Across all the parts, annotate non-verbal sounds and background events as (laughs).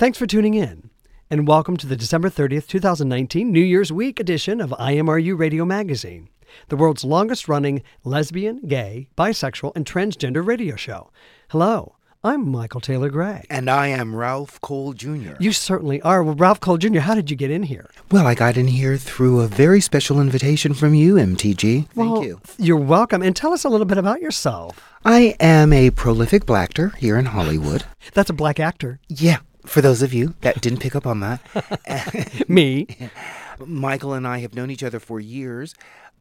Thanks for tuning in, and welcome to the December 30th, 2019 New Year's Week edition of IMRU Radio Magazine, the world's longest running lesbian, gay, bisexual, and transgender radio show. Hello, I'm Michael Taylor Gray. And I am Ralph Cole Jr. You certainly are. Well, Ralph Cole Jr., how did you get in here? well, I got in here through a very special invitation from you, MTG. Thank you. You're welcome. And tell us a little bit about yourself. I am a prolific blackter here in Hollywood. (laughs) That's a black actor. Yeah, for those of you that didn't pick up on that. (laughs) Me. (laughs) Michael and I have known each other for years,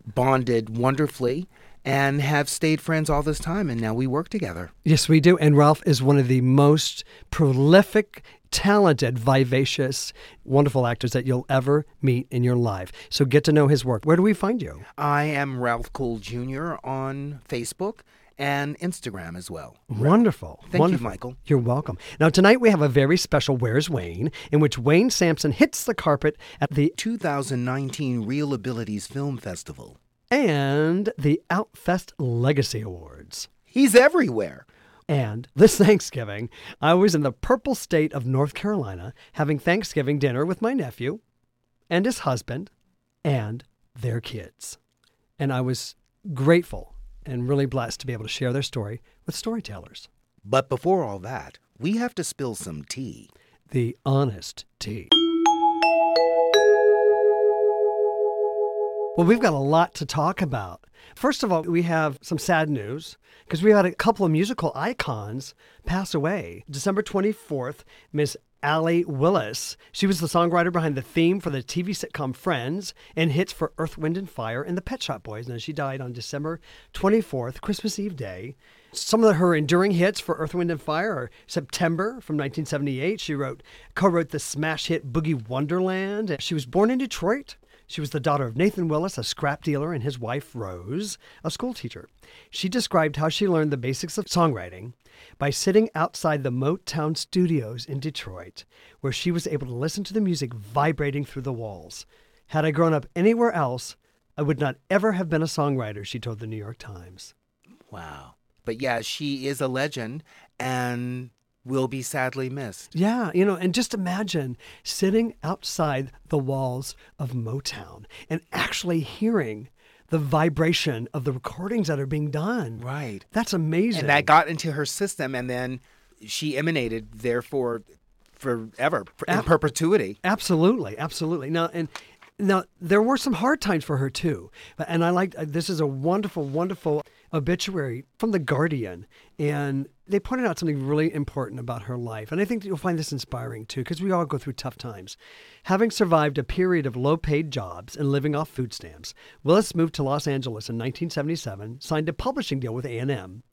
bonded wonderfully, and have stayed friends all this time, and now we work together. Yes, we do. And Ralph is one of the most prolific, talented, vivacious, wonderful actors that you'll ever meet in your life. So get to know his work. Where do we find you? I am Ralph Cole Jr. on Facebook and Instagram as well. Wonderful. Thank you. Michael. You're welcome. Now, tonight we have a very special Where's Wayne, in which Wayne Sampson hits the carpet at the 2019 ReelAbilities Film Festival. and the Outfest Legacy Awards. He's everywhere. And this (laughs) Thanksgiving, I was in the purple state of North Carolina having Thanksgiving dinner with my nephew and his husband and their kids. And I was grateful and really blessed to be able to share their story with storytellers. But before all that, we have to spill some tea. The honest tea. Well, we've got a lot to talk about. First of all, we have some sad news because we had a couple of musical icons pass away. December 24th, Miss Allee Willis. She was the songwriter behind the theme for the TV sitcom Friends and hits for Earth, Wind, and Fire and the Pet Shop Boys. And she died on December 24th, Christmas Eve Day. Some of her enduring hits for Earth, Wind, and Fire are September from 1978. She wrote, co-wrote the smash hit Boogie Wonderland. She was born in Detroit. She was the daughter of Nathan Willis, a scrap dealer, and his wife, Rose, a school teacher. She described how she learned the basics of songwriting by sitting outside the Motown studios in Detroit, where she was able to listen to the music vibrating through the walls. Had I grown up anywhere else, I would not ever have been a songwriter, she told the New York Times. Wow. But yeah, she is a legend and will be sadly missed. Yeah, you know, and just imagine sitting outside the walls of Motown and actually hearing the vibration of the recordings that are being done. Right. That's amazing. And that got into her system, and then she emanated therefore, forever, in Ab- perpetuity. Absolutely, absolutely. Now, and now there were some hard times for her too. But and I like uh, this is a wonderful, wonderful obituary from the Guardian, and they pointed out something really important about her life. And I think you'll find this inspiring too, because we all go through tough times. Having survived a period of low-paid jobs and living off food stamps, Willis moved to Los Angeles in 1977, signed a publishing deal with A&M.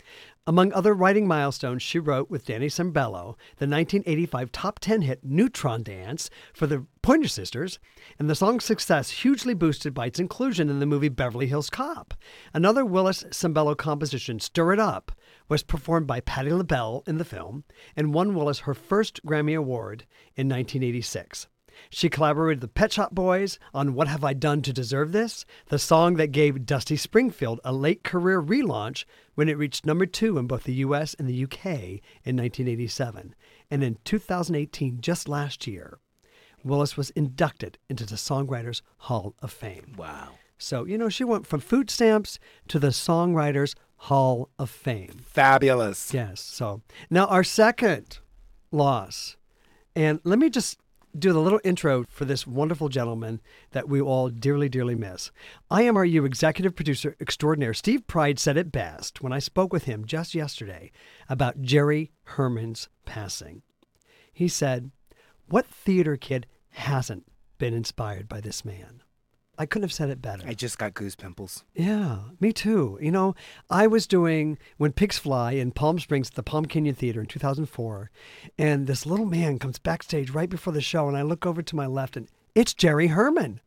Among other writing milestones, she wrote with Danny Sembello the 1985 top 10 hit Neutron Dance for the Pointer Sisters, and the song's success hugely boosted by its inclusion in the movie Beverly Hills Cop. Another Willis Sembello composition, Stir It Up, was performed by Patti LaBelle in the film and won Willis her first Grammy Award in 1986. She collaborated with the Pet Shop Boys on What Have I Done to Deserve This, the song that gave Dusty Springfield a late career relaunch when it reached number two in both the US and the UK in 1987. And in 2018, just last year, Willis was inducted into the Songwriters Hall of Fame. Wow. So, you know, she went from food stamps to the Songwriters Hall of Fame. Fabulous. Yes. So now our second loss, and let me just do the little intro for this wonderful gentleman that we all dearly, dearly miss. IMRU executive producer extraordinaire Steve Pride said it best when I spoke with him just yesterday about Jerry Herman's passing. He said, What theater kid hasn't been inspired by this man? I couldn't have said it better. I just got goose pimples. Yeah, me too. You know, I was doing When Pigs Fly in Palm Springs at the Palm Canyon Theater in 2004, and this little man comes backstage right before the show, and I look over to my left, and it's Jerry Herman.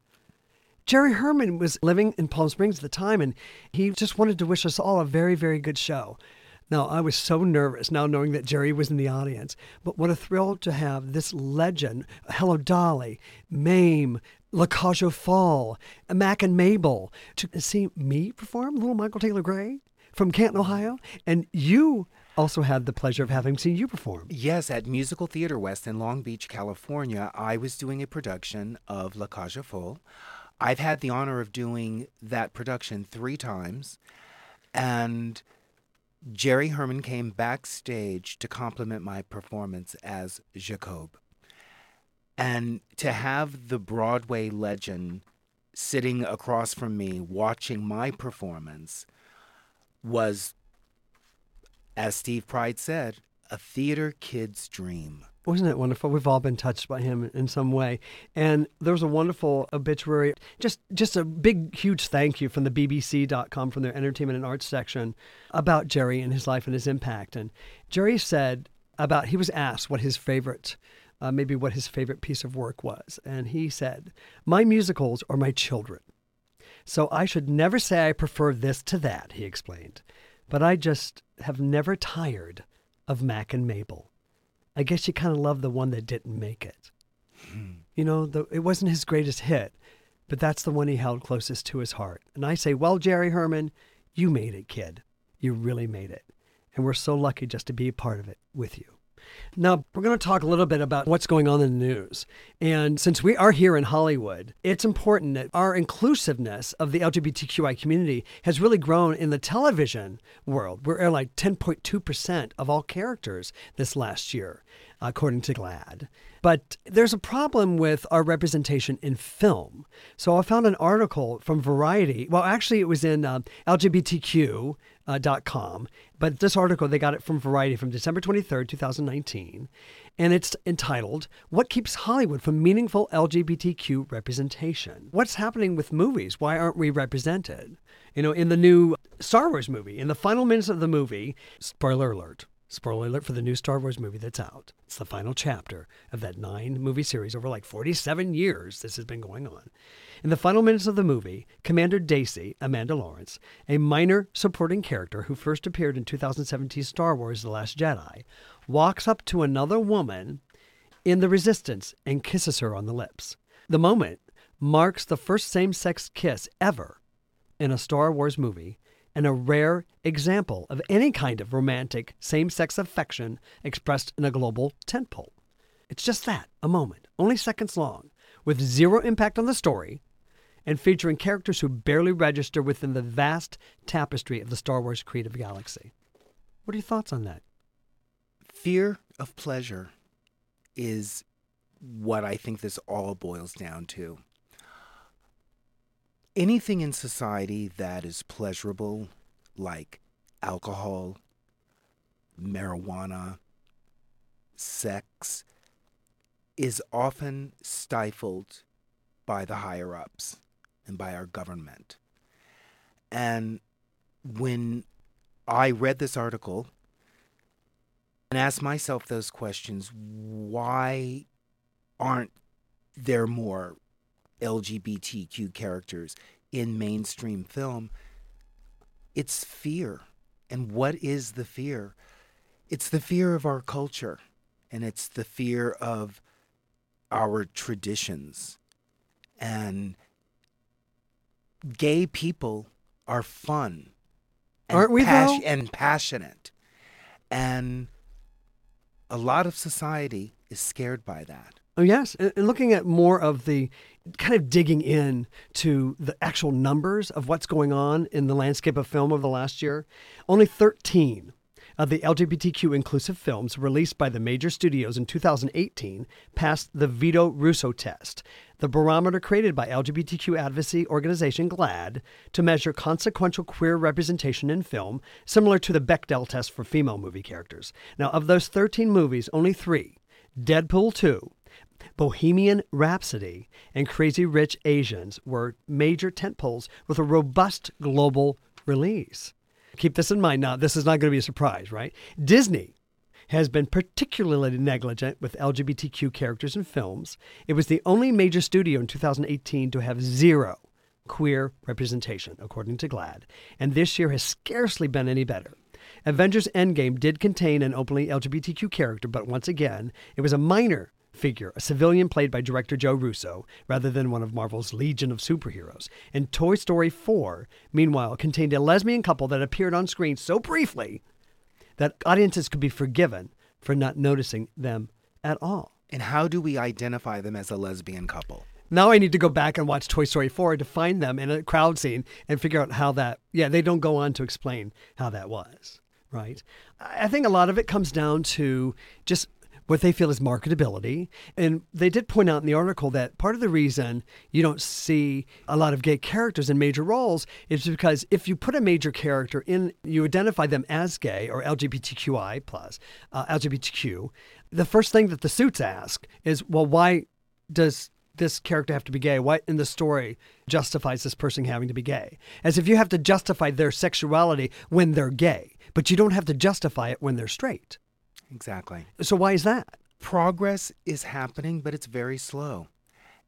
Jerry Herman was living in Palm Springs at the time, and he just wanted to wish us all a very, very good show. Now, I was so nervous now knowing that Jerry was in the audience, but what a thrill to have this legend, Hello Dolly, Mame, La Cage Folles, Mack and Mabel, to see me perform, little Michael Taylor Gray from Canton, Ohio, and you also had the pleasure of having seen you perform. Yes, at Musical Theater West in Long Beach, California, I was doing a production of La Cage aux Folles. I've had the honor of doing that production three times, and Jerry Herman came backstage to compliment my performance as Jacob. And to have the Broadway legend sitting across from me watching my performance was, as Steve Pride said, a theater kid's dream. Wasn't it wonderful? We've all been touched by him in some way. And there was a wonderful obituary. Just just a big, huge thank you from the BBC.com, from their entertainment and arts section, about Jerry and his life and his impact. And Jerry said about, he was asked what his favorite, uh, maybe what his favorite piece of work was. And he said, My musicals are my children. So I should never say I prefer this to that, he explained. But I just have never tired of Mack and Mabel. I guess you kind of love the one that didn't make it. Hmm. You know, the, it wasn't his greatest hit, but that's the one he held closest to his heart. And I say, well, Jerry Herman, you made it, kid. You really made it. And we're so lucky just to be a part of it with you. Now, we're going to talk a little bit about what's going on in the news. And since we are here in Hollywood, it's important that our inclusiveness of the LGBTQI community has really grown in the television world. We're at like 10.2% of all characters this last year, according to GLAAD. But there's a problem with our representation in film. So I found an article from Variety. Well, actually, it was in uh, LGBTQ Uh, dot com. But this article, they got it from Variety from December 23rd, 2019. And it's entitled, What Keeps Hollywood from Meaningful LGBTQ Representation? What's happening with movies? Why aren't we represented? You know, in the new Star Wars movie, in the final minutes of the movie, spoiler alert, Spoiler alert for the new Star Wars movie that's out. It's the final chapter of that nine movie series over like 47 years this has been going on. In the final minutes of the movie, Commander D'Acy, Amanda Lawrence, a minor supporting character who first appeared in 2017 Star Wars The Last Jedi, walks up to another woman in the Resistance and kisses her on the lips. The moment marks the first same sex kiss ever in a Star Wars movie and a rare example of any kind of romantic same sex affection expressed in a global tentpole. It's just that, a moment, only seconds long, with zero impact on the story, and featuring characters who barely register within the vast tapestry of the Star Wars creative galaxy. What are your thoughts on that? Fear of pleasure is what I think this all boils down to. Anything in society that is pleasurable, like alcohol, marijuana, sex, is often stifled by the higher ups and by our government. And when I read this article and asked myself those questions, why aren't there more LGBTQ characters in mainstream film? It's fear. And what is the fear? It's the fear of our culture, and it's the fear of our traditions. And gay people are fun. and Aren't we, though? And passionate. And a lot of society is scared by that. Oh, yes. And looking at more of the kind of digging in to the actual numbers of what's going on in the landscape of film over the last year, only 13 of the LGBTQ inclusive films released by the major studios in 2018 passed the Vito Russo test, the barometer created by LGBTQ advocacy organization GLAAD to measure consequential queer representation in film, similar to the Bechdel test for female movie characters. Now, of those 13 movies, only three Deadpool 2, Bohemian Rhapsody, and Crazy Rich Asians were major tentpoles with a robust global release. Keep this in mind now. This is not going to be a surprise, right? Disney has been particularly negligent with LGBTQ characters in films. It was the only major studio in 2018 to have zero queer representation, according to GLAAD, and this year has scarcely been any better. Avengers Endgame did contain an openly LGBTQ character, but once again, it was a minor figure, a civilian played by director Joe Russo, rather than one of Marvel's legion of superheroes. And Toy Story 4, meanwhile, contained a lesbian couple that appeared on screen so briefly that audiences could be forgiven for not noticing them at all. And how do we identify them as a lesbian couple? Now I need to go back and watch Toy Story 4 to find them in a crowd scene and figure out how that, yeah, they don't go on to explain how that was, right? I think a lot of it comes down to just what they feel is marketability. And they did point out in the article that part of the reason you don't see a lot of gay characters in major roles is because if you put a major character in, you identify them as gay or LGBTQI plus, uh, LGBTQ, the first thing that the suits ask is, well, why does this character have to be gay? What in the story justifies this person having to be gay? As if you have to justify their sexuality when they're gay, but you don't have to justify it when they're straight. Exactly. So why is that? Progress is happening, but it's very slow.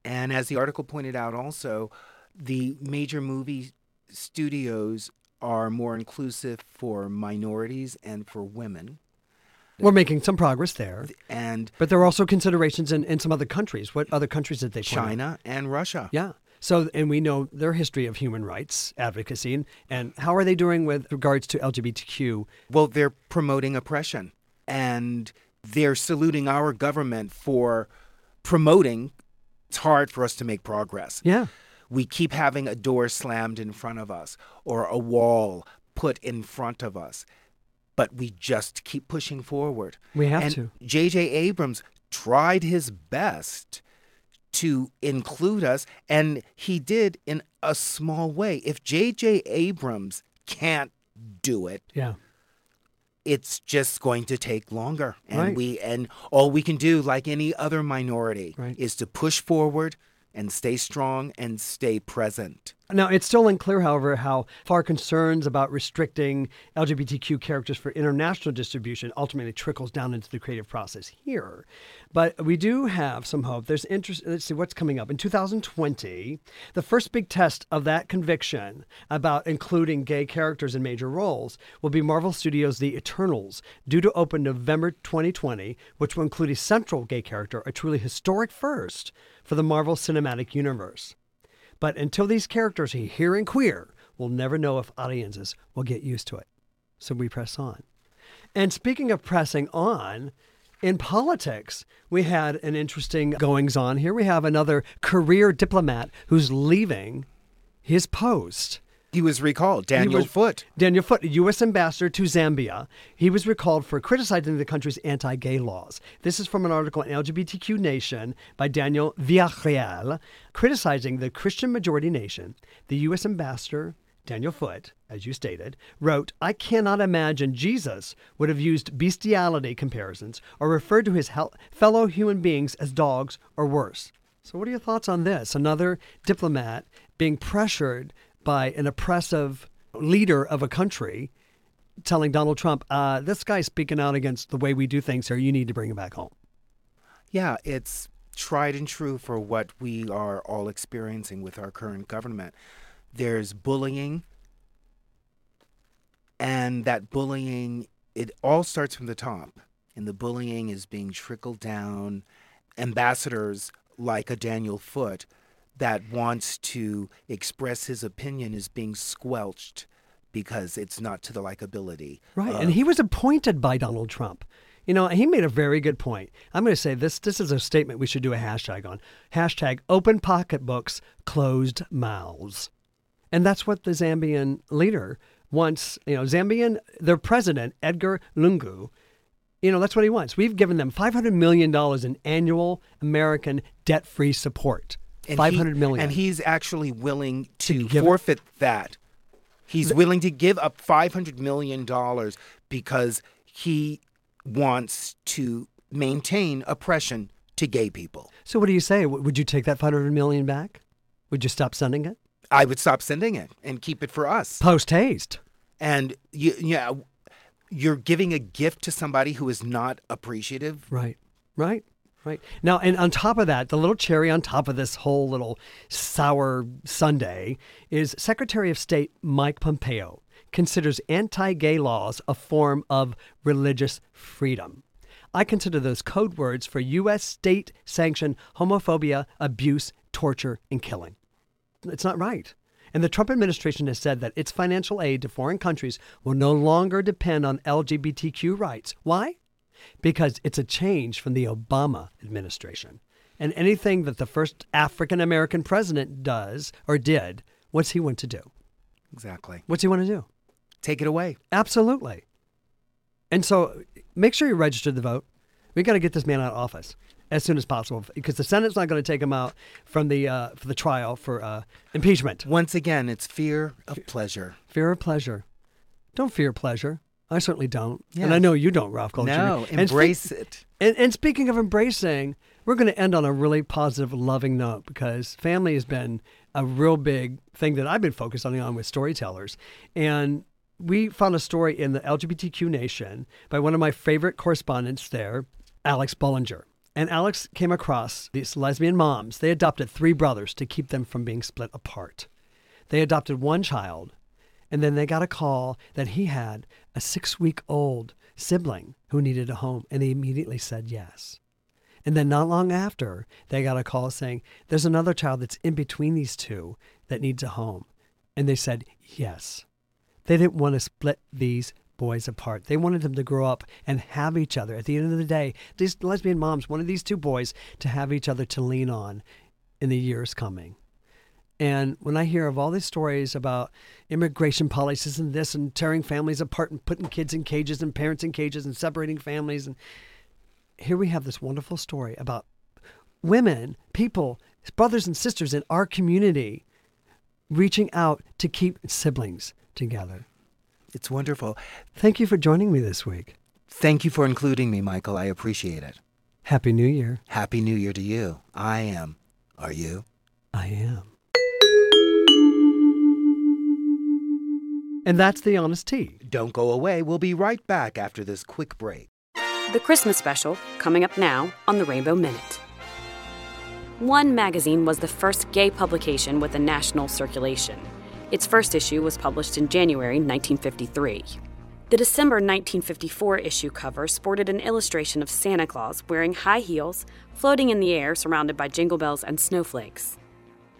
And as the article pointed out, also, the major movie studios are more inclusive for minorities and for women. We're making some progress there. And But there are also considerations in, in some other countries. What other countries did they? China and Russia. Yeah. So, and we know their history of human rights advocacy. And, and how are they doing with regards to LGBTQ? Well, they're promoting oppression and they're saluting our government for promoting. It's hard for us to make progress. Yeah. We keep having a door slammed in front of us or a wall put in front of us, but we just keep pushing forward. We have and to. J.J. Abrams tried his best to include us, and he did in a small way. If J.J. Abrams can't do it, Yeah. It's just going to take longer. And Right. we and all we can do, like any other minority, Right. is to push forward and stay strong and stay present. Now, it's still unclear, however, how far concerns about restricting LGBTQ characters for international distribution ultimately trickles down into the creative process here. But we do have some hope. There's interest. Let's see what's coming up. In 2020, the first big test of that conviction about including gay characters in major roles will be Marvel Studios' The Eternals, due to open November 2020, which will include a central gay character, a truly historic first for the Marvel Cinematic Universe. But until these characters are here and queer, we'll never know if audiences will get used to it. So we press on. And speaking of pressing on, in politics, we had an interesting goings on here. We have another career diplomat who's leaving his post. He was recalled, Daniel was- Foote. Daniel Foote, U.S. ambassador to Zambia. He was recalled for criticizing the country's anti gay laws. This is from an article in LGBTQ Nation by Daniel Villarreal, criticizing the Christian majority nation. The U.S. ambassador, Daniel Foote, as you stated, wrote, I cannot imagine Jesus would have used bestiality comparisons or referred to his hel- fellow human beings as dogs or worse. So, what are your thoughts on this? Another diplomat being pressured by an oppressive leader of a country telling Donald Trump, uh, this guy's speaking out against the way we do things here. You need to bring him back home. Yeah, it's tried and true for what we are all experiencing with our current government. There's bullying, and that bullying, it all starts from the top. And the bullying is being trickled down. Ambassadors like a Daniel Foote that wants to express his opinion is being squelched because it's not to the likability. Right. of- and he was appointed by Donald Trump. You know, he made a very good point. I'm going to say this. This is a statement we should do a hashtag on. Hashtag open pocketbooks, closed mouths. And that's what the Zambian leader wants. You know, Zambian, their president, Edgar Lungu, you know, that's what he wants. We've given them $500 million in annual American debt free support. And Five hundred million. And he's actually willing to, it- forfeit that. He's willing to give up $500 million because he wants to maintain oppression to gay people. so what do you say? Would you take that 500 million back? Would you stop sending it? I would stop sending it and keep it for us. Post haste. And you, yeah, you're giving a gift to somebody who is not appreciative. Right, right, right. Now, and on top of that, the little cherry on top of this whole little sour Sunday is Secretary of State Mike Pompeo considers anti gay laws a form of religious freedom. I consider those code words for U.S. state sanctioned homophobia, abuse, torture, and killing. It's not right. And the Trump administration has said that its financial aid to foreign countries will no longer depend on LGBTQ rights. Why? Because it's a change from the Obama administration. And anything that the first African American president does or did, what's he want to do? Exactly. What's he want to do? Take it away. Absolutely. And so make sure you register to vote. We got to get this man out of office as soon as possible because the Senate's not going to take him out from the uh, for the trial for uh, impeachment. Once again, it's fear of pleasure. Fear of pleasure? Don't fear pleasure. I certainly don't, and I know you don't, Ralph Goldberg. No, And spe- embrace it. And, and speaking of embracing, we're going to end on a really positive, loving note because family has been a real big thing that I've been focusing on with storytellers. And we found a story in the LGBTQ Nation by one of my favorite correspondents there, Alex Bollinger. And Alex came across these lesbian moms. They adopted three brothers to keep them from being split apart. They adopted one child, and then they got a call that he had a six week old sibling who needed a home, and they immediately said yes. And then not long after, they got a call saying, There's another child that's in between these two that needs a home. And they said yes. They didn't want to split these boys apart. They wanted them to grow up and have each other. At the end of the day, these lesbian moms wanted these two boys to have each other to lean on in the years coming. And when I hear of all these stories about immigration policies and this and tearing families apart and putting kids in cages and parents in cages and separating families and here we have this wonderful story about women, people, brothers and sisters in our community reaching out to keep siblings together. It's wonderful. Thank you for joining me this week. Thank you for including me, Michael. I appreciate it. Happy New Year. Happy New Year to you. I am. Are you? I am. And that's the honest tea. Don't go away. We'll be right back after this quick break. The Christmas special, coming up now on the Rainbow Minute. One magazine was the first gay publication with a national circulation. Its first issue was published in January 1953. The December 1954 issue cover sported an illustration of Santa Claus wearing high heels, floating in the air surrounded by jingle bells and snowflakes.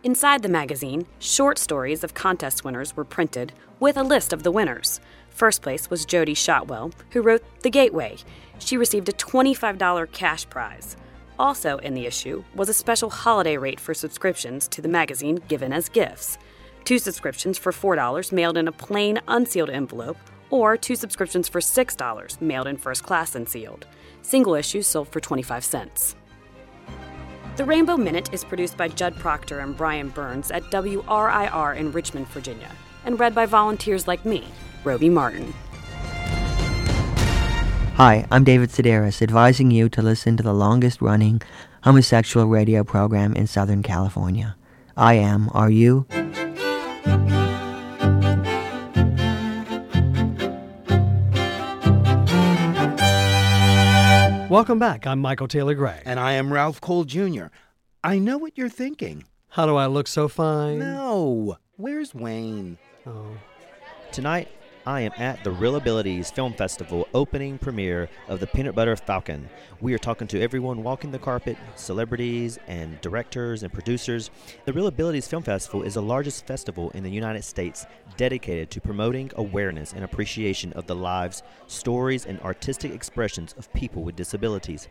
Inside the magazine, short stories of contest winners were printed with a list of the winners. First place was Jody Shotwell, who wrote The Gateway. She received a $25 cash prize. Also in the issue was a special holiday rate for subscriptions to the magazine given as gifts. Two subscriptions for $4 mailed in a plain, unsealed envelope, or two subscriptions for $6 mailed in first class and sealed. Single issues sold for 25 cents. The Rainbow Minute is produced by Judd Proctor and Brian Burns at WRIR in Richmond, Virginia, and read by volunteers like me, Roby Martin. Hi, I'm David Sedaris, advising you to listen to the longest running homosexual radio program in Southern California. I am, are you? Welcome back. I'm Michael Taylor Gray. And I am Ralph Cole Jr. I know what you're thinking. How do I look so fine? No. Where's Wayne? Oh. Tonight, I am at the ReelAbilities Film Festival opening premiere of the Peanut Butter Falcon. We are talking to everyone walking the carpet, celebrities and directors and producers. The ReelAbilities Film Festival is the largest festival in the United States dedicated to promoting awareness and appreciation of the lives, stories, and artistic expressions of people with disabilities.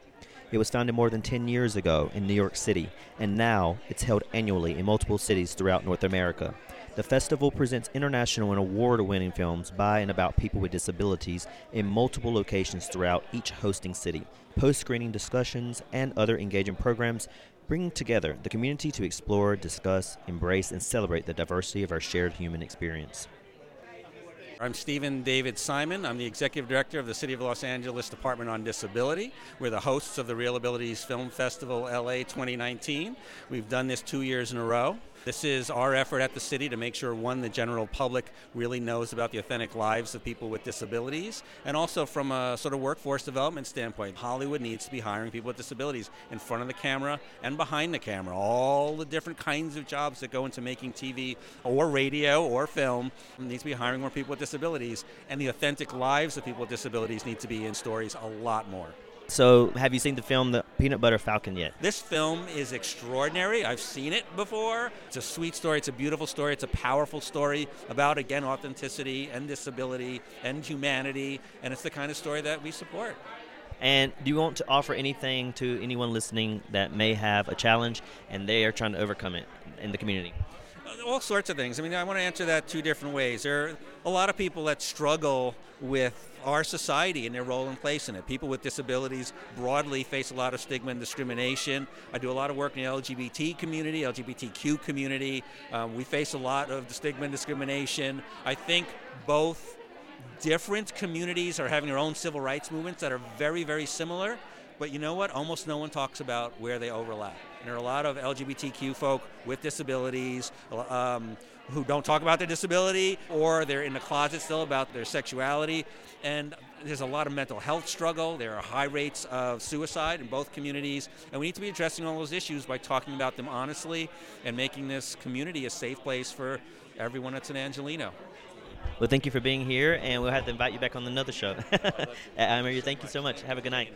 It was founded more than 10 years ago in New York City, and now it's held annually in multiple cities throughout North America. The festival presents international and award winning films by and about people with disabilities in multiple locations throughout each hosting city. Post screening discussions and other engaging programs bring together the community to explore, discuss, embrace, and celebrate the diversity of our shared human experience. I'm Stephen David Simon. I'm the Executive Director of the City of Los Angeles Department on Disability. We're the hosts of the ReelAbilities Film Festival LA 2019. We've done this two years in a row. This is our effort at the city to make sure, one, the general public really knows about the authentic lives of people with disabilities, and also from a sort of workforce development standpoint. Hollywood needs to be hiring people with disabilities in front of the camera and behind the camera. All the different kinds of jobs that go into making TV or radio or film needs to be hiring more people with disabilities, and the authentic lives of people with disabilities need to be in stories a lot more. So, have you seen the film The Peanut Butter Falcon yet? This film is extraordinary. I've seen it before. It's a sweet story. It's a beautiful story. It's a powerful story about, again, authenticity and disability and humanity. And it's the kind of story that we support. And do you want to offer anything to anyone listening that may have a challenge and they are trying to overcome it in the community? Uh, all sorts of things. I mean, I want to answer that two different ways. There are a lot of people that struggle with our society and their role and place in it. People with disabilities broadly face a lot of stigma and discrimination. I do a lot of work in the LGBT community, LGBTQ community. Um, we face a lot of the stigma and discrimination. I think both different communities are having their own civil rights movements that are very, very similar. But you know what? Almost no one talks about where they overlap. And there are a lot of LGBTQ folk with disabilities um, who don't talk about their disability or they're in the closet still about their sexuality. And there's a lot of mental health struggle. There are high rates of suicide in both communities. And we need to be addressing all those issues by talking about them honestly and making this community a safe place for everyone that's an Angelino. Well, thank you for being here, and we'll have to invite you back on another show. (laughs) I Amir, thank you so much. Have a good night.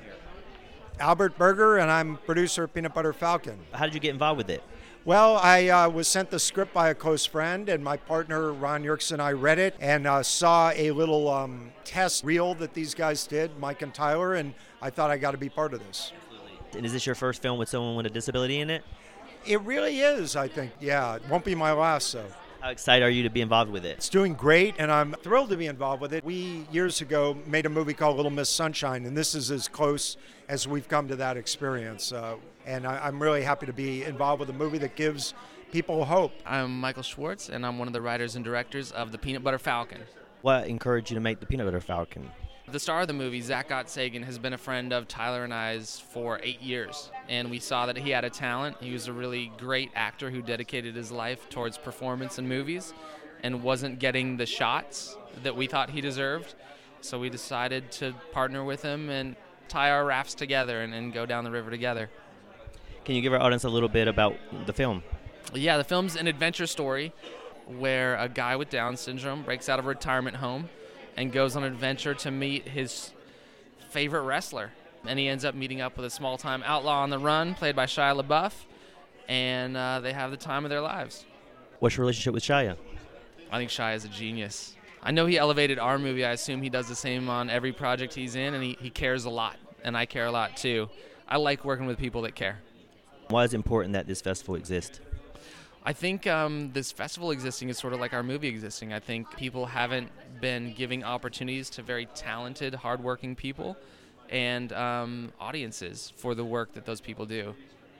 Albert Berger, and I'm producer of Peanut Butter Falcon. How did you get involved with it? Well, I uh, was sent the script by a close friend, and my partner Ron Yerxa and I read it and uh, saw a little um, test reel that these guys did, Mike and Tyler, and I thought I got to be part of this. And is this your first film with someone with a disability in it? It really is, I think. Yeah, it won't be my last, so. How excited are you to be involved with it? It's doing great, and I'm thrilled to be involved with it. We, years ago, made a movie called Little Miss Sunshine, and this is as close as we've come to that experience. Uh, and I, am really happy to be involved with a movie that gives people hope. I'm Michael Schwartz, and I'm one of the writers and directors of The Peanut Butter Falcon. What encouraged you to make The Peanut Butter Falcon? The star of the movie, Zach Gottsagen, has been a friend of Tyler and I's for eight years, and we saw that he had a talent. He was a really great actor who dedicated his life towards performance in movies and wasn't getting the shots that we thought he deserved. So we decided to partner with him and tie our rafts together and, and go down the river together. Can you give our audience a little bit about the film? Yeah, the film's an adventure story where a guy with Down syndrome breaks out of a retirement home and goes on an adventure to meet his favorite wrestler. And he ends up meeting up with a small time outlaw on the run, played by Shia LaBeouf, and uh, they have the time of their lives. What's your relationship with Shia? I think Shia is a genius. I know he elevated our movie. I assume he does the same on every project he's in, and he, he cares a lot, and I care a lot too. I like working with people that care. Why is it important that this festival exists? I think um, this festival existing is sort of like our movie existing. I think people haven't been giving opportunities to very talented, hardworking people and um, audiences for the work that those people do.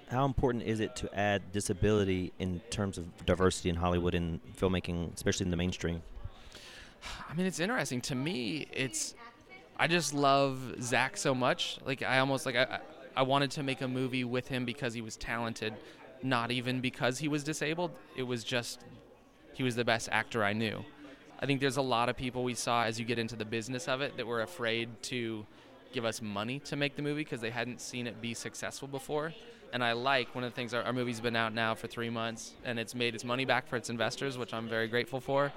How important is it to add disability in terms of diversity in Hollywood and filmmaking, especially in the mainstream? I mean, it's interesting. To me, it's I just love Zach so much. Like I almost like I I wanted to make a movie with him because he was talented not even because he was disabled. It was just he was the best actor I knew. I think there's a lot of people we saw as you get into the business of it that were afraid to give us money to make the movie because they hadn't seen it be successful before. And I like one of the things our, our, movie's been out now for three months and it's made its money back for its investors, which I'm very grateful for.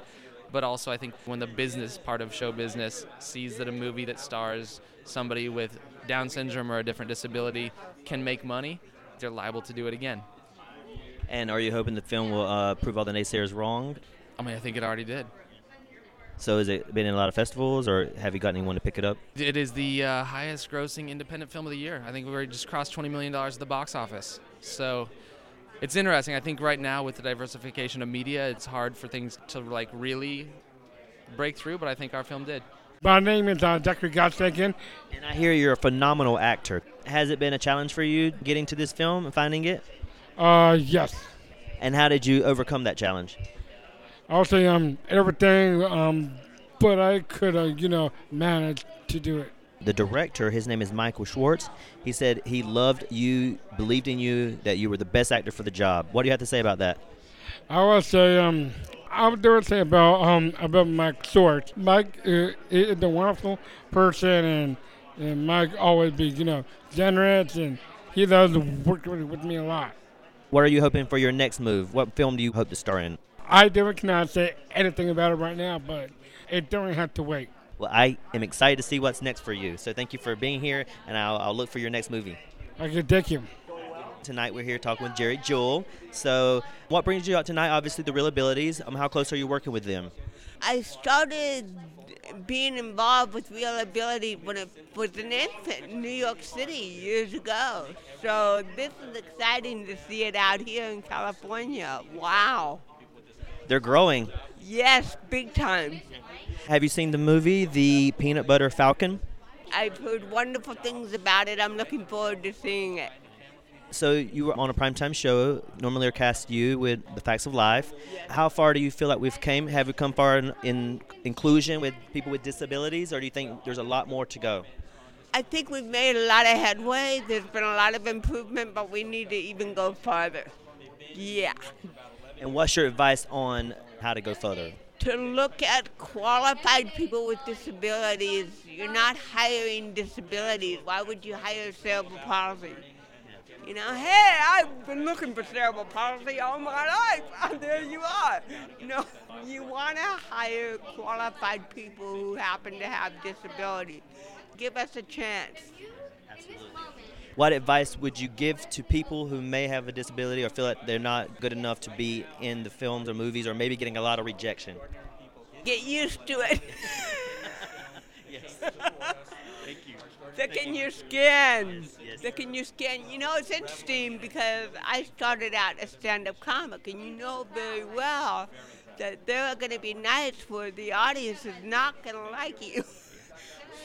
But also, I think when the business part of show business sees that a movie that stars somebody with Down syndrome or a different disability can make money, they're liable to do it again. And are you hoping the film will uh, prove all the naysayers wrong? I mean, I think it already did. So has it been in a lot of festivals, or have you got anyone to pick it up? It is the uh, highest grossing independent film of the year. I think we already just crossed $20 million at the box office. So it's interesting. I think right now with the diversification of media, it's hard for things to like really break through, but I think our film did. My name is uh, Dr. Gottsagen. And I hear you're a phenomenal actor. Has it been a challenge for you getting to this film and finding it? Uh, yes. And how did you overcome that challenge? I'll say um everything, um, but I could uh, you know manage to do it. The director, his name is Michael Schwartz. He said he loved you, believed in you, that you were the best actor for the job. What do you have to say about that? I would say um I would dare say about um about Mike Schwartz. Mike uh, is a wonderful person, and and Mike always be you know generous, and he does work with me a lot. What are you hoping for your next move? What film do you hope to star in? I definitely cannot say anything about it right now, but it don't have to wait. Well, I am excited to see what's next for you. So thank you for being here, and I'll, I'll look for your next movie. Okay, thank you. Tonight we're here talking with Geri Jewell. So, what brings you out tonight? Obviously, the ReelAbilities. Um, how close are you working with them? I started being involved with Real Ability when it was an infant in New York City years ago. So this is exciting to see it out here in California. Wow. They're growing. Yes, big time. Have you seen the movie, The Peanut Butter Falcon? I've heard wonderful things about it. I'm looking forward to seeing it. So you were on a primetime show. Normally, are cast you with the facts of life. How far do you feel like we've came? Have we come far in, in inclusion with people with disabilities, or do you think there's a lot more to go? I think we've made a lot of headway. There's been a lot of improvement, but we need to even go farther. Yeah. And what's your advice on how to go further? To look at qualified people with disabilities. You're not hiring disabilities. Why would you hire a cerebral palsy? You know, hey, I've been looking for cerebral palsy all my life. And (laughs) there you are. You know, you want to hire qualified people who happen to have disabilities. Give us a chance. What advice would you give to people who may have a disability or feel that they're not good enough to be in the films or movies or maybe getting a lot of rejection? Get used to it. (laughs) yes. Thicken your skin. Thicken your skin. You know, it's interesting because I started out a stand up comic, and you know very well that there are going to be nights where the audience is not going to like you. (laughs)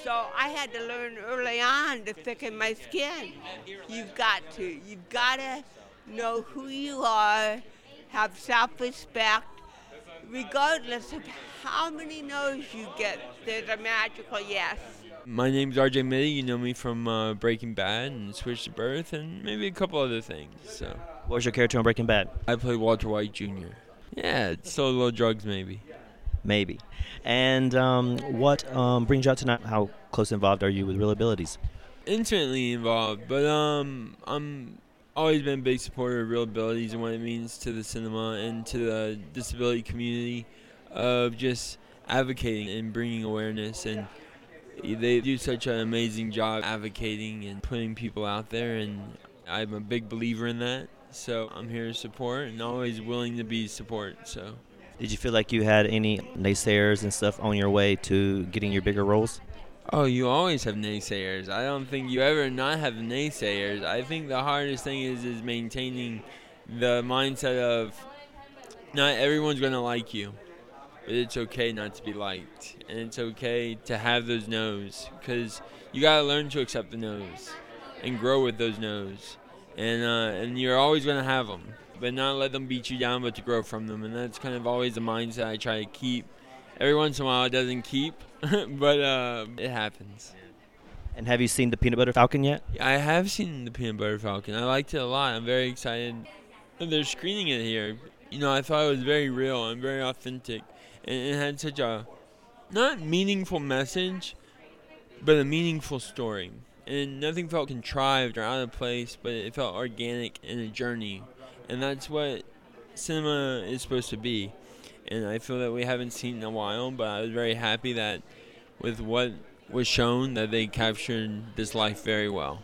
So I had to learn early on to thicken my skin. You've got to. You've got to know who you are, have self-respect, regardless of how many no's you get. There's a magical yes. My name's RJ Mitte. You know me from uh, Breaking Bad and Switched at Birth, and maybe a couple other things. So, what was your character on Breaking Bad? I played Walter White Jr. Yeah, little drugs, maybe. Maybe. And um, what um, brings you out tonight? How close involved are you with ReelAbilities? Intimately involved, but um, I'm always been a big supporter of ReelAbilities and what it means to the cinema and to the disability community of just advocating and bringing awareness and they do such an amazing job advocating and putting people out there and I'm a big believer in that so I'm here to support and always willing to be support so did you feel like you had any naysayers and stuff on your way to getting your bigger roles? Oh, you always have naysayers. I don't think you ever not have naysayers. I think the hardest thing is is maintaining the mindset of not everyone's going to like you, it's okay not to be liked, and it's okay to have those no's because you got to learn to accept the no's and grow with those no's, and uh, and you're always going to have them but not let them beat you down, but to grow from them. And that's kind of always the mindset I try to keep. Every once in a while, it doesn't keep, (laughs) but uh, it happens. And have you seen the Peanut Butter Falcon yet? I have seen the Peanut Butter Falcon. I liked it a lot. I'm very excited. They're screening it here. You know, I thought it was very real and very authentic, it had such a not meaningful message, but a meaningful story. And nothing felt contrived or out of place, but it felt organic and a journey and that's what cinema is supposed to be. and I feel that we haven't seen in a while. But I was very happy that with what was shown that they captured this life very well.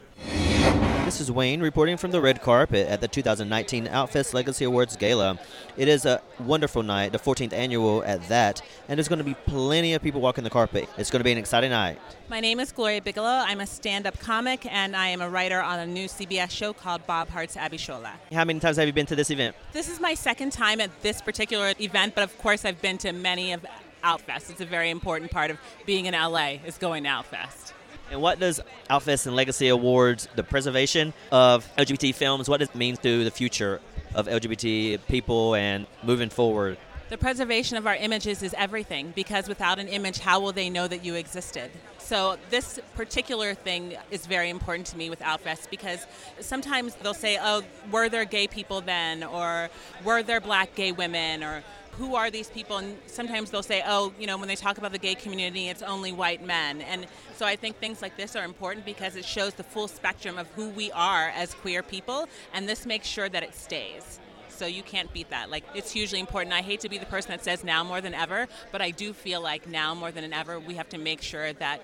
This is Wayne reporting from the red carpet at the 2019 Outfest Legacy Awards Gala. It is a wonderful night, the 14th annual at that, and there's going to be plenty of people walking the carpet. It's going to be an exciting night. My name is Gloria Bigelow. I'm a stand up comic and I am a writer on a new CBS show called Bob Hearts Abishola. How many times have you been to this event? This is my second time at this particular event, but of course, I've been to many of Outfest. It's a very important part of being in LA, is going to Outfest. And what does Outfest and Legacy Awards, the preservation of LGBT films, what does it mean to the future of LGBT people and moving forward? The preservation of our images is everything because without an image, how will they know that you existed? So, this particular thing is very important to me with Outfest because sometimes they'll say, oh, were there gay people then? Or were there black gay women? Or who are these people? And sometimes they'll say, oh, you know, when they talk about the gay community, it's only white men. And so I think things like this are important because it shows the full spectrum of who we are as queer people, and this makes sure that it stays. So you can't beat that. Like, it's hugely important. I hate to be the person that says now more than ever, but I do feel like now more than ever, we have to make sure that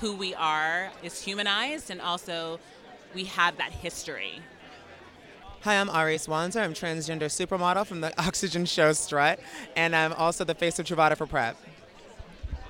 who we are is humanized and also we have that history. Hi, I'm Arisce Wanzer. I'm transgender supermodel from the (laughs) Oxygen show Strut, and I'm also the face of Truvada for Prep.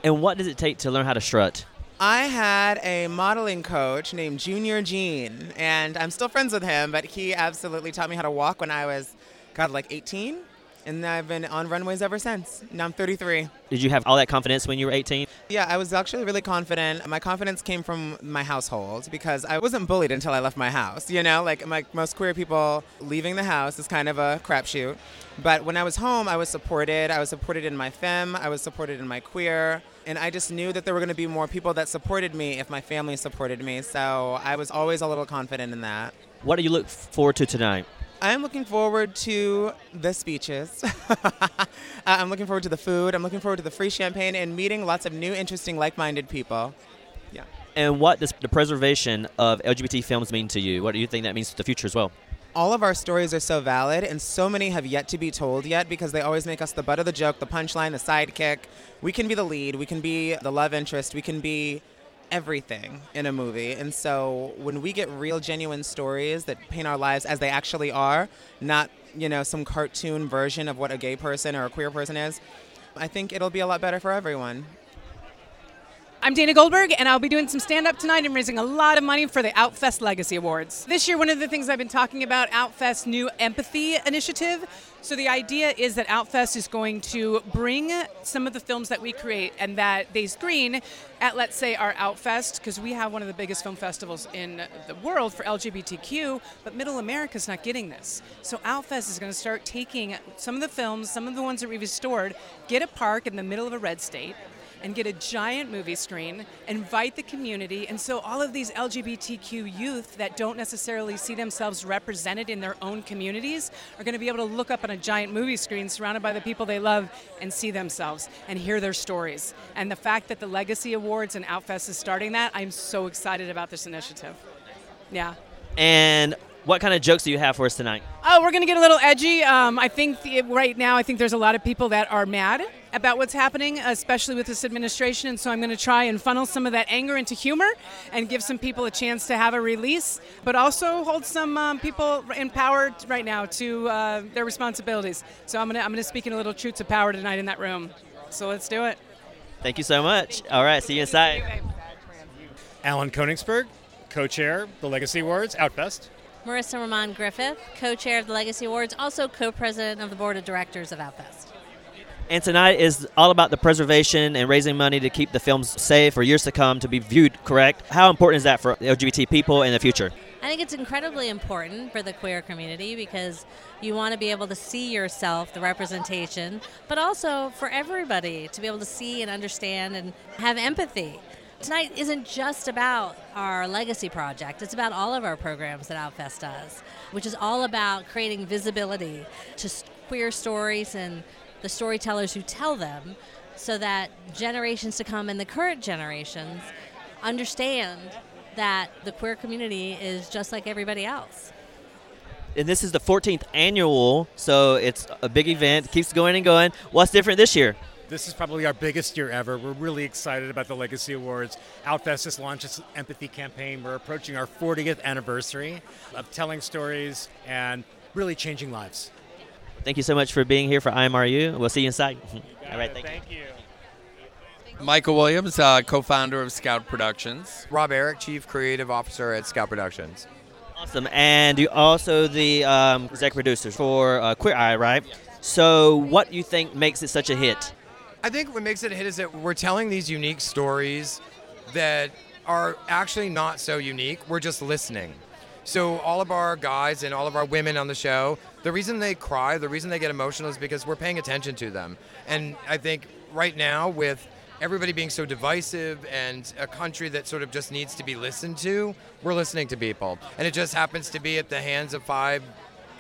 And what does it take to learn how to strut? I had a modeling coach named Junior Jean, and I'm still friends with him, but he absolutely taught me how to walk when I was, God, like 18. And I've been on runways ever since. Now I'm 33. Did you have all that confidence when you were 18? Yeah, I was actually really confident. My confidence came from my household because I wasn't bullied until I left my house. You know, like, like most queer people, leaving the house is kind of a crapshoot. But when I was home, I was supported. I was supported in my femme. I was supported in my queer. And I just knew that there were going to be more people that supported me if my family supported me. So I was always a little confident in that. What do you look forward to tonight? I'm looking forward to the speeches. (laughs) Uh, I'm looking forward to the food. I'm looking forward to the free champagne and meeting lots of new, interesting, like minded people. Yeah. And what does the preservation of LGBT films mean to you? What do you think that means to the future as well? All of our stories are so valid, and so many have yet to be told yet because they always make us the butt of the joke, the punchline, the sidekick. We can be the lead, we can be the love interest, we can be everything in a movie. And so when we get real, genuine stories that paint our lives as they actually are, not, you know, some cartoon version of what a gay person or a queer person is, I think it'll be a lot better for everyone. I'm Dana Goldberg, and I'll be doing some stand up tonight and raising a lot of money for the Outfest Legacy Awards. This year, one of the things I've been talking about, Outfest's new empathy initiative. So, the idea is that Outfest is going to bring some of the films that we create and that they screen at, let's say, our Outfest, because we have one of the biggest film festivals in the world for LGBTQ, but Middle America's not getting this. So, Outfest is going to start taking some of the films, some of the ones that we've restored, get a park in the middle of a red state and get a giant movie screen, invite the community, and so all of these LGBTQ youth that don't necessarily see themselves represented in their own communities are going to be able to look up on a giant movie screen surrounded by the people they love and see themselves and hear their stories. And the fact that the Legacy Awards and Outfest is starting that, I'm so excited about this initiative. Yeah. And what kind of jokes do you have for us tonight? Oh, we're going to get a little edgy. Um, I think the, right now, I think there's a lot of people that are mad about what's happening, especially with this administration. And so I'm going to try and funnel some of that anger into humor and give some people a chance to have a release, but also hold some um, people empowered right now to uh, their responsibilities. So I'm going to I'm going to speak in a little truth to power tonight in that room. So let's do it. Thank you so much. All right, see you inside. Alan Koenigsberg, co-chair the Legacy Awards, Outfest. Marissa Ramon Griffith, co-chair of the Legacy Awards, also co-president of the board of directors of Outfest. And tonight is all about the preservation and raising money to keep the films safe for years to come to be viewed correct. How important is that for LGBT people in the future? I think it's incredibly important for the queer community because you want to be able to see yourself, the representation, but also for everybody to be able to see and understand and have empathy. Tonight isn't just about our legacy project, it's about all of our programs that Outfest does, which is all about creating visibility to queer stories and the storytellers who tell them so that generations to come and the current generations understand that the queer community is just like everybody else. And this is the 14th annual, so it's a big event. Keeps going and going. What's different this year? This is probably our biggest year ever. We're really excited about the Legacy Awards. Outfest has launched its empathy campaign. We're approaching our 40th anniversary of telling stories and really changing lives. Thank you so much for being here for IMRU. We'll see you inside. (laughs) All right, thank, you. Michael Williams, uh, co-founder of Scout Productions. Rob Eric, Chief Creative Officer at Scout Productions. Awesome. And you also the um, executive producer for uh, Queer Eye, right? Yes. So, what do you think makes it such a hit? I think what makes it a hit is that we're telling these unique stories that are actually not so unique. We're just listening. So all of our guys and all of our women on the show, the reason they cry, the reason they get emotional is because we're paying attention to them. And I think right now with everybody being so divisive and a country that sort of just needs to be listened to, we're listening to people. And it just happens to be at the hands of five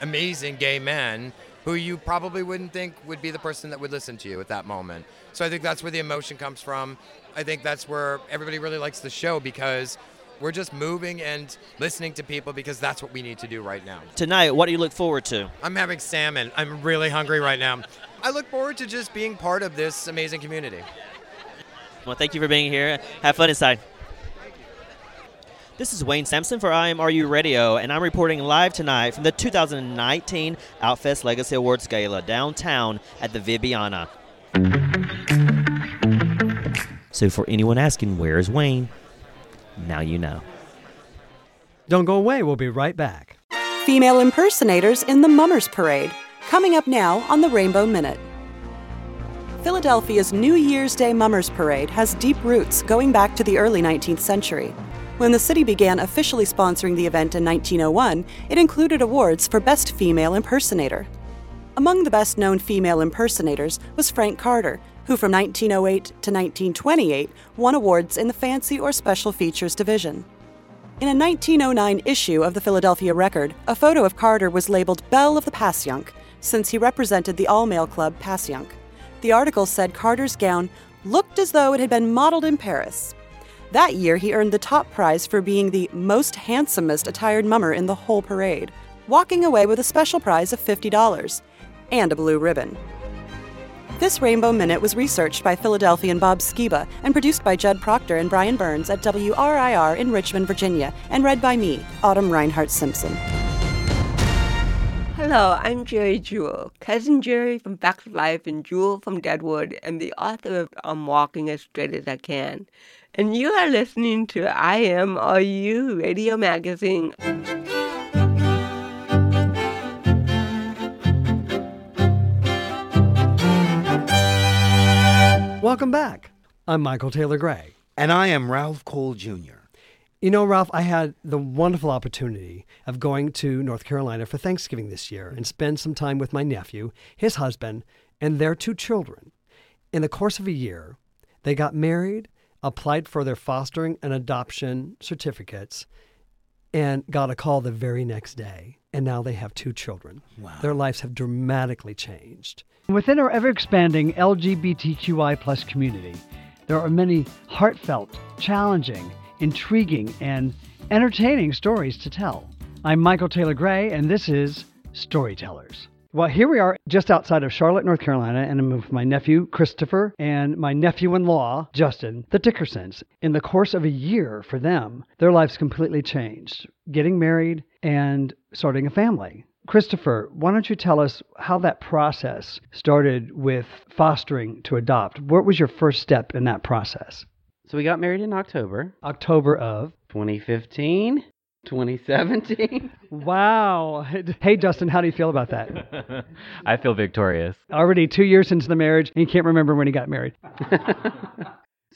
amazing gay men who you probably wouldn't think would be the person that would listen to you at that moment. So I think that's where the emotion comes from. I think that's where everybody really likes the show because we're just moving and listening to people because that's what we need to do right now. Tonight, what do you look forward to? I'm having salmon. I'm really hungry right now. I look forward to just being part of this amazing community. Well, thank you for being here. Have fun inside. This is Wayne Sampson for IMRU Radio, and I'm reporting live tonight from the 2019 Outfest Legacy Awards Gala downtown at the Vibiana. So, for anyone asking, where's Wayne? Now you know. Don't go away. We'll be right back. Female impersonators in the Mummers Parade, coming up now on the Rainbow Minute. Philadelphia's New Year's Day Mummers Parade has deep roots going back to the early 19th century. When the city began officially sponsoring the event in 1901, it included awards for Best Female Impersonator. Among the best known female impersonators was Frank Carter, who from 1908 to 1928 won awards in the Fancy or Special Features division. In a 1909 issue of the Philadelphia Record, a photo of Carter was labeled Belle of the Passyunk, since he represented the all male club Passyunk. The article said Carter's gown looked as though it had been modeled in Paris. That year, he earned the top prize for being the most handsomest attired mummer in the whole parade, walking away with a special prize of $50 and a blue ribbon. This Rainbow Minute was researched by Philadelphian Bob Skiba and produced by Judd Proctor and Brian Burns at WRIR in Richmond, Virginia, and read by me, Autumn Reinhardt Simpson. Hello, I'm Geri Jewell, cousin Geri from Facts of Life and Jewel from Deadwood, and the author of I'm Walking as Straight as I Can. And you are listening to IMRU Radio Magazine. Welcome back. I'm Michael Taylor Gray. And I am Ralph Cole Jr. You know, Ralph, I had the wonderful opportunity of going to North Carolina for Thanksgiving this year and spend some time with my nephew, his husband, and their two children. In the course of a year, they got married, applied for their fostering and adoption certificates, and got a call the very next day. And now they have two children. Wow. Their lives have dramatically changed. Within our ever expanding LGBTQI plus community, there are many heartfelt, challenging, intriguing, and entertaining stories to tell. I'm Michael Taylor Gray, and this is Storytellers. Well, here we are just outside of Charlotte, North Carolina, and I'm with my nephew, Christopher, and my nephew in law, Justin, the Dickersons. In the course of a year for them, their lives completely changed getting married and starting a family. Christopher, why don't you tell us how that process started with fostering to adopt? What was your first step in that process? So we got married in October. October of 2015, 2017. Wow. Hey, Justin, how do you feel about that? (laughs) I feel victorious. Already two years into the marriage, and you can't remember when he got married. (laughs)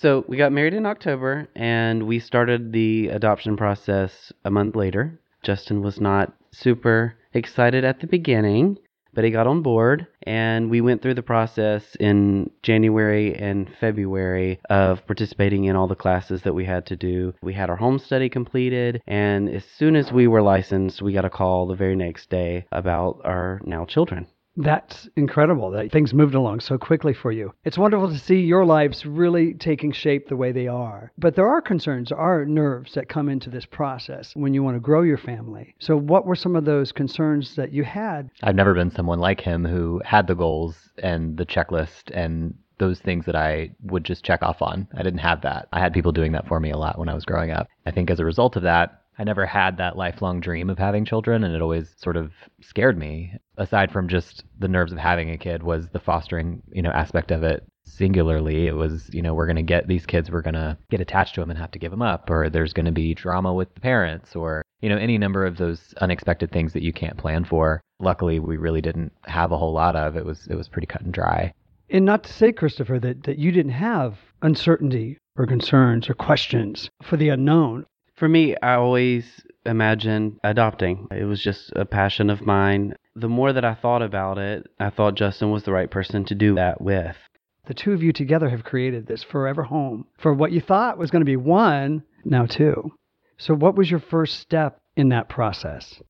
So we got married in October, and we started the adoption process a month later. Justin was not super excited at the beginning, but he got on board, and we went through the process in January and February of participating in all the classes that we had to do. We had our home study completed, and as soon as we were licensed, we got a call the very next day about our now children. That's incredible that things moved along so quickly for you. It's wonderful to see your lives really taking shape the way they are. But there are concerns, there are nerves that come into this process when you want to grow your family. So, what were some of those concerns that you had? I've never been someone like him who had the goals and the checklist and those things that I would just check off on. I didn't have that. I had people doing that for me a lot when I was growing up. I think as a result of that, I never had that lifelong dream of having children, and it always sort of scared me. Aside from just the nerves of having a kid, was the fostering, you know, aspect of it. Singularly, it was, you know, we're going to get these kids, we're going to get attached to them and have to give them up, or there's going to be drama with the parents, or, you know, any number of those unexpected things that you can't plan for. Luckily, we really didn't have a whole lot of. It was it was pretty cut and dry. And not to say, Christopher, that, that you didn't have uncertainty or concerns or questions for the unknown. For me, I always imagined adopting. It was just a passion of mine. The more that I thought about it, I thought Justin was the right person to do that with. The two of you together have created this forever home for what you thought was going to be one, now two. So, what was your first step in that process?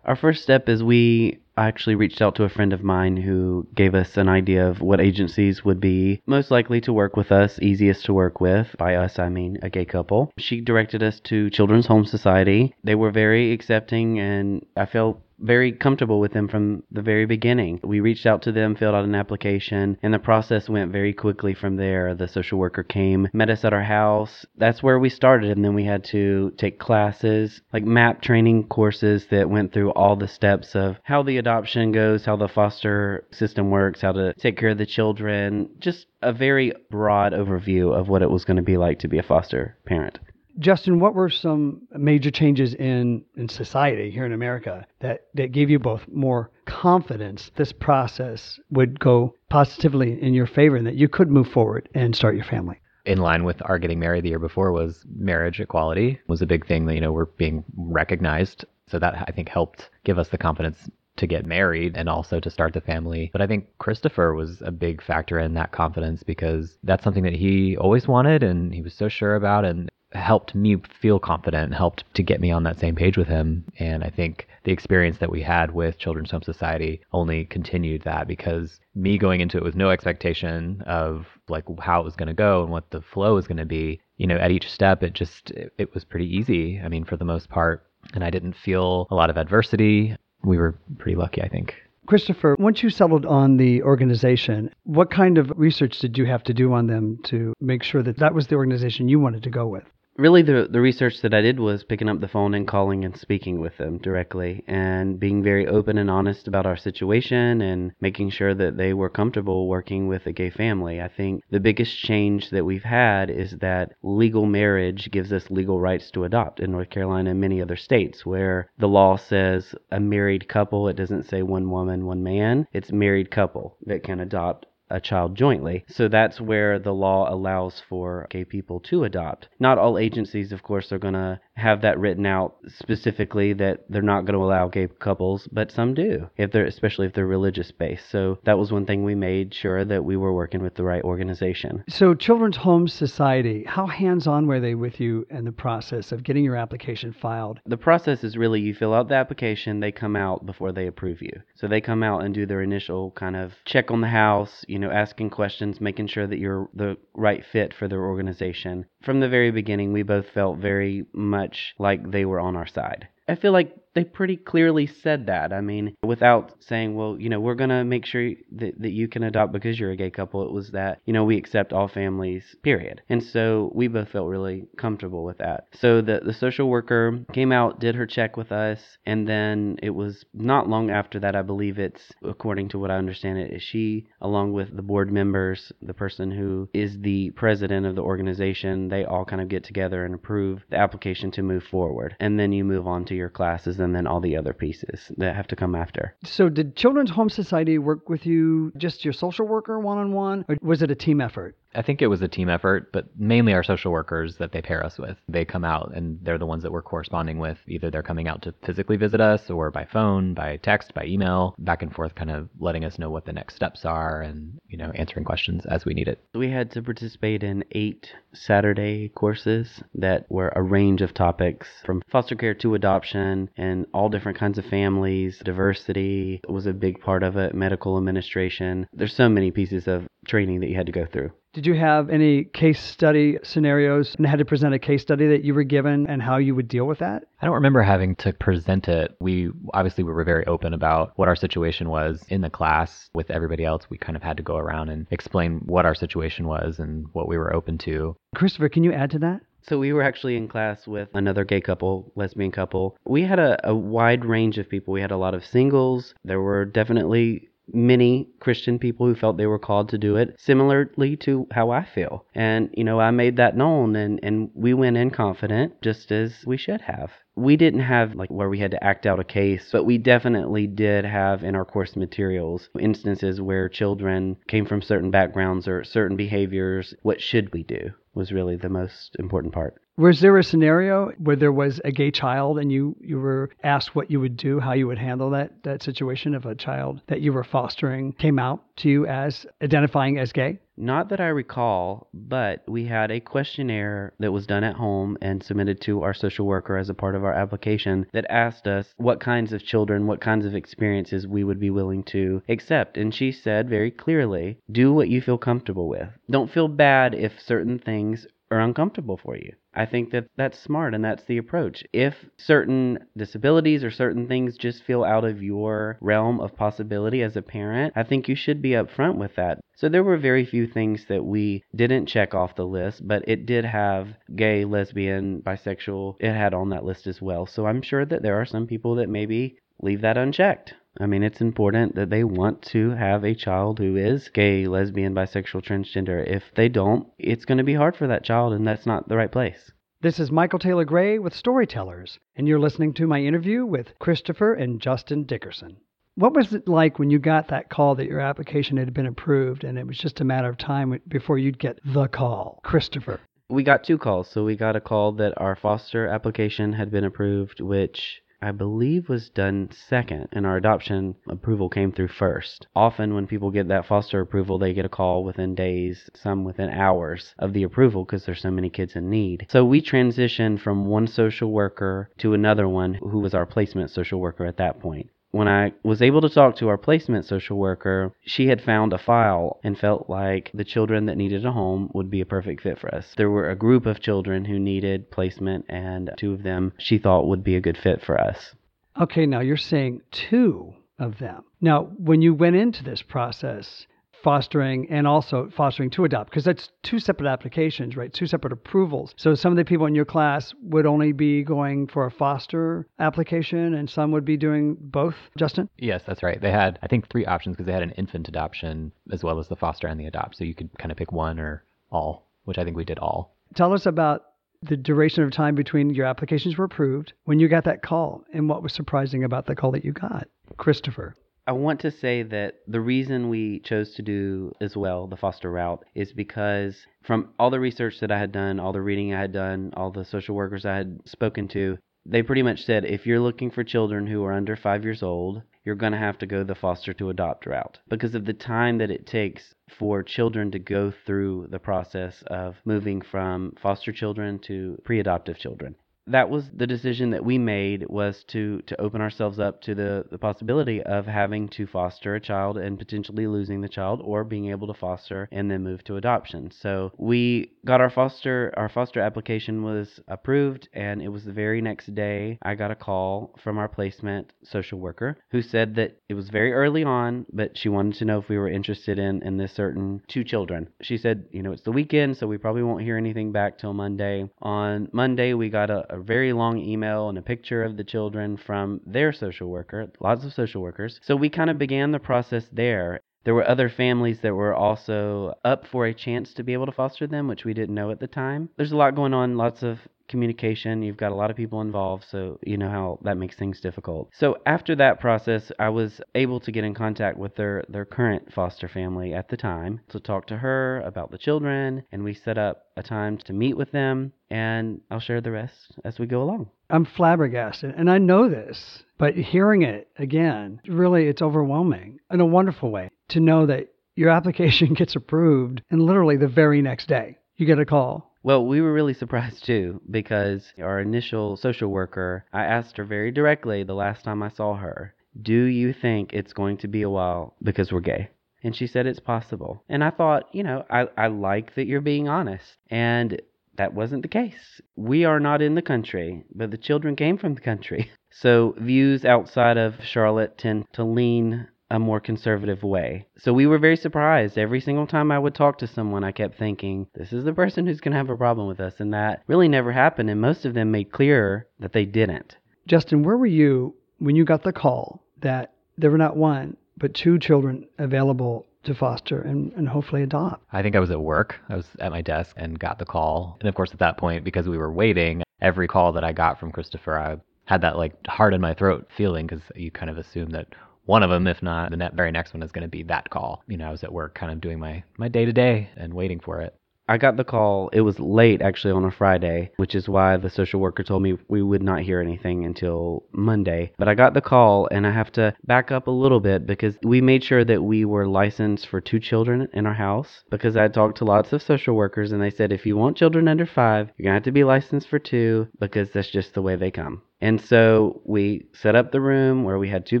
Our first step is we actually reached out to a friend of mine who gave us an idea of what agencies would be most likely to work with us, easiest to work with. By us, I mean a gay couple. She directed us to Children's Home Society. They were very accepting, and I felt very comfortable with them from the very beginning. We reached out to them, filled out an application, and the process went very quickly from there. The social worker came, met us at our house. That's where we started, and then we had to take classes, like MAPP training courses that went through all the steps of how the adoption goes, how the foster system works, how to take care of the children, just a very broad overview of what it was going to be like to be a foster parent. Justin, what were some major changes in, in society here in America that, that gave you both more confidence this process would go positively in your favor and that you could move forward and start your family? in line with our getting married the year before was marriage equality was a big thing that you know we're being recognized so that i think helped give us the confidence to get married and also to start the family. But I think Christopher was a big factor in that confidence because that's something that he always wanted and he was so sure about and helped me feel confident, helped to get me on that same page with him. And I think the experience that we had with Children's Home Society only continued that because me going into it with no expectation of like how it was going to go and what the flow was going to be, you know, at each step, it just, it, it was pretty easy. I mean, for the most part. And I didn't feel a lot of adversity. We were pretty lucky, I think. Christopher, once you settled on the organization, what kind of research did you have to do on them to make sure that that was the organization you wanted to go with? Really the the research that I did was picking up the phone and calling and speaking with them directly and being very open and honest about our situation and making sure that they were comfortable working with a gay family. I think the biggest change that we've had is that legal marriage gives us legal rights to adopt in North Carolina and many other states where the law says a married couple, it doesn't say one woman, one man. It's married couple that can adopt a child jointly. So that's where the law allows for gay people to adopt. Not all agencies, of course, are going to have that written out specifically that they're not going to allow gay couples, but some do, if they're especially if they're religious based. So that was one thing we made sure that we were working with the right organization. So Children's Home Society, how hands-on were they with you in the process of getting your application filed? The process is really you fill out the application, they come out before they approve you. So they come out and do their initial kind of check on the house, you know, asking questions, making sure that you're the right fit for their organization. From the very beginning, we both felt very much like they were on our side. I feel like they pretty clearly said that. I mean, without saying, well, you know, we're going to make sure that, that you can adopt because you're a gay couple. It was that, you know, we accept all families, period. And so we both felt really comfortable with that. So the, the social worker came out, did her check with us, and then it was not long after that, I believe it's, according to what I understand it, is she, along with the board members, the person who is the president of the organization, they all kind of get together and approve the application to move forward. And then you move on to your classes and then all the other pieces that have to come after. So, did Children's Home Society work with you, just your social worker one on one, or was it a team effort? I think it was a team effort, but mainly our social workers that they pair us with. They come out and they're the ones that we're corresponding with. Either they're coming out to physically visit us or by phone, by text, by email, back and forth, kind of letting us know what the next steps are and, you know, answering questions as we need it. We had to participate in eight Saturday courses that were a range of topics from foster care to adoption and in all different kinds of families. Diversity was a big part of it, medical administration. There's so many pieces of training that you had to go through. Did you have any case study scenarios and had to present a case study that you were given and how you would deal with that? I don't remember having to present it. We obviously we were very open about what our situation was in the class with everybody else. We kind of had to go around and explain what our situation was and what we were open to. Christopher, can you add to that? So we were actually in class with another gay couple, lesbian couple. We had a, a wide range of people. We had a lot of singles. There were definitely many Christian people who felt they were called to do it, similarly to how I feel. And, you know, I made that known and, and we went in confident, just as we should have. We didn't have like where we had to act out a case, but we definitely did have in our course materials instances where children came from certain backgrounds or certain behaviors. What should we do was really the most important part. Was there a scenario where there was a gay child and you, you were asked what you would do, how you would handle that, that situation if a child that you were fostering came out to you as identifying as gay? Not that I recall, but we had a questionnaire that was done at home and submitted to our social worker as a part of our application that asked us what kinds of children, what kinds of experiences we would be willing to accept. And she said very clearly do what you feel comfortable with. Don't feel bad if certain things are uncomfortable for you. I think that that's smart and that's the approach. If certain disabilities or certain things just feel out of your realm of possibility as a parent, I think you should be upfront with that. So there were very few things that we didn't check off the list, but it did have gay, lesbian, bisexual, it had on that list as well. So I'm sure that there are some people that maybe leave that unchecked. I mean, it's important that they want to have a child who is gay, lesbian, bisexual, transgender. If they don't, it's going to be hard for that child, and that's not the right place. This is Michael Taylor Gray with Storytellers, and you're listening to my interview with Christopher and Justin Dickerson. What was it like when you got that call that your application had been approved and it was just a matter of time before you'd get the call? Christopher. We got two calls. So we got a call that our foster application had been approved, which I believe was done second, and our adoption approval came through first. Often, when people get that foster approval, they get a call within days, some within hours of the approval because there's so many kids in need. So we transitioned from one social worker to another one who was our placement social worker at that point when I was able to talk to our placement social worker, she had found a file and felt like the children that needed a home would be a perfect fit for us. There were a group of children who needed placement, and two of them she thought would be a good fit for us. Okay, now you're saying two of them. Now, when you went into this process, fostering and also fostering to adopt because that's two separate applications, right? Two separate approvals. So some of the people in your class would only be going for a foster application and some would be doing both, Justin? Yes, that's right. They had, I think, three options because they had an infant adoption as well as the foster and the adopt. So you could kind of pick one or all, which I think we did all. Tell us about the duration of time between your applications were approved when you got that call and what was surprising about the call that you got. Christopher. I want to say that the reason we chose to do as well the foster route is because from all the research that I had done, all the reading I had done, all the social workers I had spoken to, they pretty much said if you're looking for children who are under five years old, you're going to have to go the foster to adopt route. Because of the time that it takes for children to go through the process of moving from foster children to pre adoptive children that was the decision that we made was to to open ourselves up to the the possibility of having to foster a child and potentially losing the child or being able to foster and then move to adoption. So we got our foster our foster application was approved and it was the very next day i got a call from our placement social worker who said that it was very early on but she wanted to know if we were interested in in this certain two children. She said you know it's the weekend so we probably won't hear anything back till monday. On monday we got a a very long email and a picture of the children from their social worker, lots of social workers. So we kind of began the process there. There were other families that were also up for a chance to be able to foster them, which we didn't know at the time. There's a lot going on, lots of communication. You've got a lot of people involved, so you know how that makes things difficult. So after that process, I was able to get in contact with their their current foster family at the time to talk to her about the children, and we set up a time to meet with them, and I'll share the rest as we go along. I'm flabbergasted, and I know this, but hearing it again, really, it's overwhelming in a wonderful way to know that your (laughs) application gets approved and literally the very next day you get a call Well, we were really surprised (laughs) too because our initial social worker, I asked her very directly the last time I saw her, Do you think it's going to be a while because we're gay? And she said it's possible. And I thought, you know, I, I like that you're being honest. And that wasn't the case. We are not in the country, but the children came from the country. (laughs) So views outside of Charlotte tend to lean a more conservative way. So we were very surprised. Every single time I would talk to someone, I kept thinking, this is the person who's going to have a problem with us. And that really never happened. And most of them made clear that they didn't. Justin, where were you when you got the call that there were not one, but two children available to foster and, and hopefully adopt? I think I was at work. I was at my desk and got the call. And of course, at that point, because we were waiting, every call that I got from Christopher, I had that like heart in my throat feeling because you kind of assume that one of them, if not the very next one, is going to be that call. You know, I was at work kind of doing my my day to day and waiting for it. I got the call. It was late actually on a Friday, which is why the social worker told me we would not hear anything until Monday. But I got the call and I have to back up a little bit because we made sure that we were licensed for two children in our house because I talked to lots of social workers and they said if you want children under 5, you're going to have to be licensed for two because that's just the way they come. And so we set up the room where we had two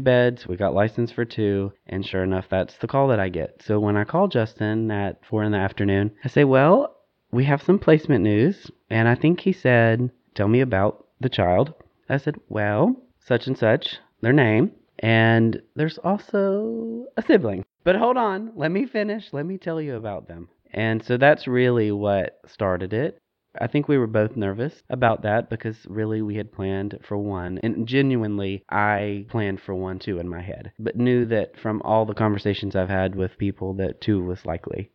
beds. We got licensed for two. And sure enough, that's the call that I get. So when I call Justin at four in the afternoon, I say, Well, we have some placement news. And I think he said, Tell me about the child. I said, Well, such and such, their name. And there's also a sibling. But hold on, let me finish. Let me tell you about them. And so that's really what started it. I think we were both nervous about that because really we had planned for one. And genuinely, I planned for one too in my head, but knew that from all the conversations I've had with people that two was likely.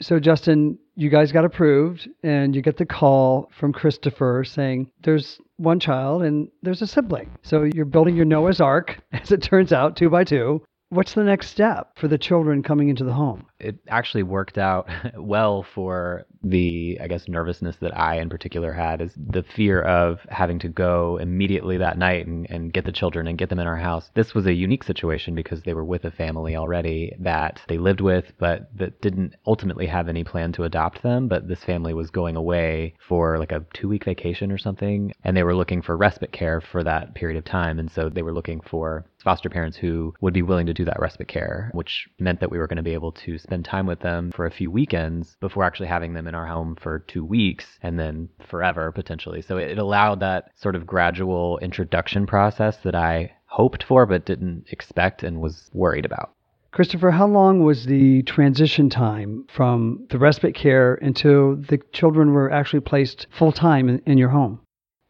So, Justin, you guys got approved, and you get the call from Christopher saying there's one child and there's a sibling. So, you're building your Noah's Ark, (laughs) as it turns out, two by two. What's the next step for the children coming into the home? It actually worked out (laughs) well for the, I guess, nervousness that I in particular had is the fear of having to go immediately that night and, and get the children and get them in our house. This was a unique situation because they were with a family already that they lived with, but that didn't ultimately have any plan to adopt them. But this family was going away for like a two week vacation or something, and they were looking for respite care for that period of time. And so they were looking for foster parents who would be willing to do that respite care, which meant that we were going to be able to spend time with them for a few weekends before actually having them in our home for two weeks and then forever potentially. So it allowed that sort of gradual introduction process that I hoped for but didn't expect and was worried about. Christopher, how long was the transition time from the respite care until the children were actually placed full time in, in your home?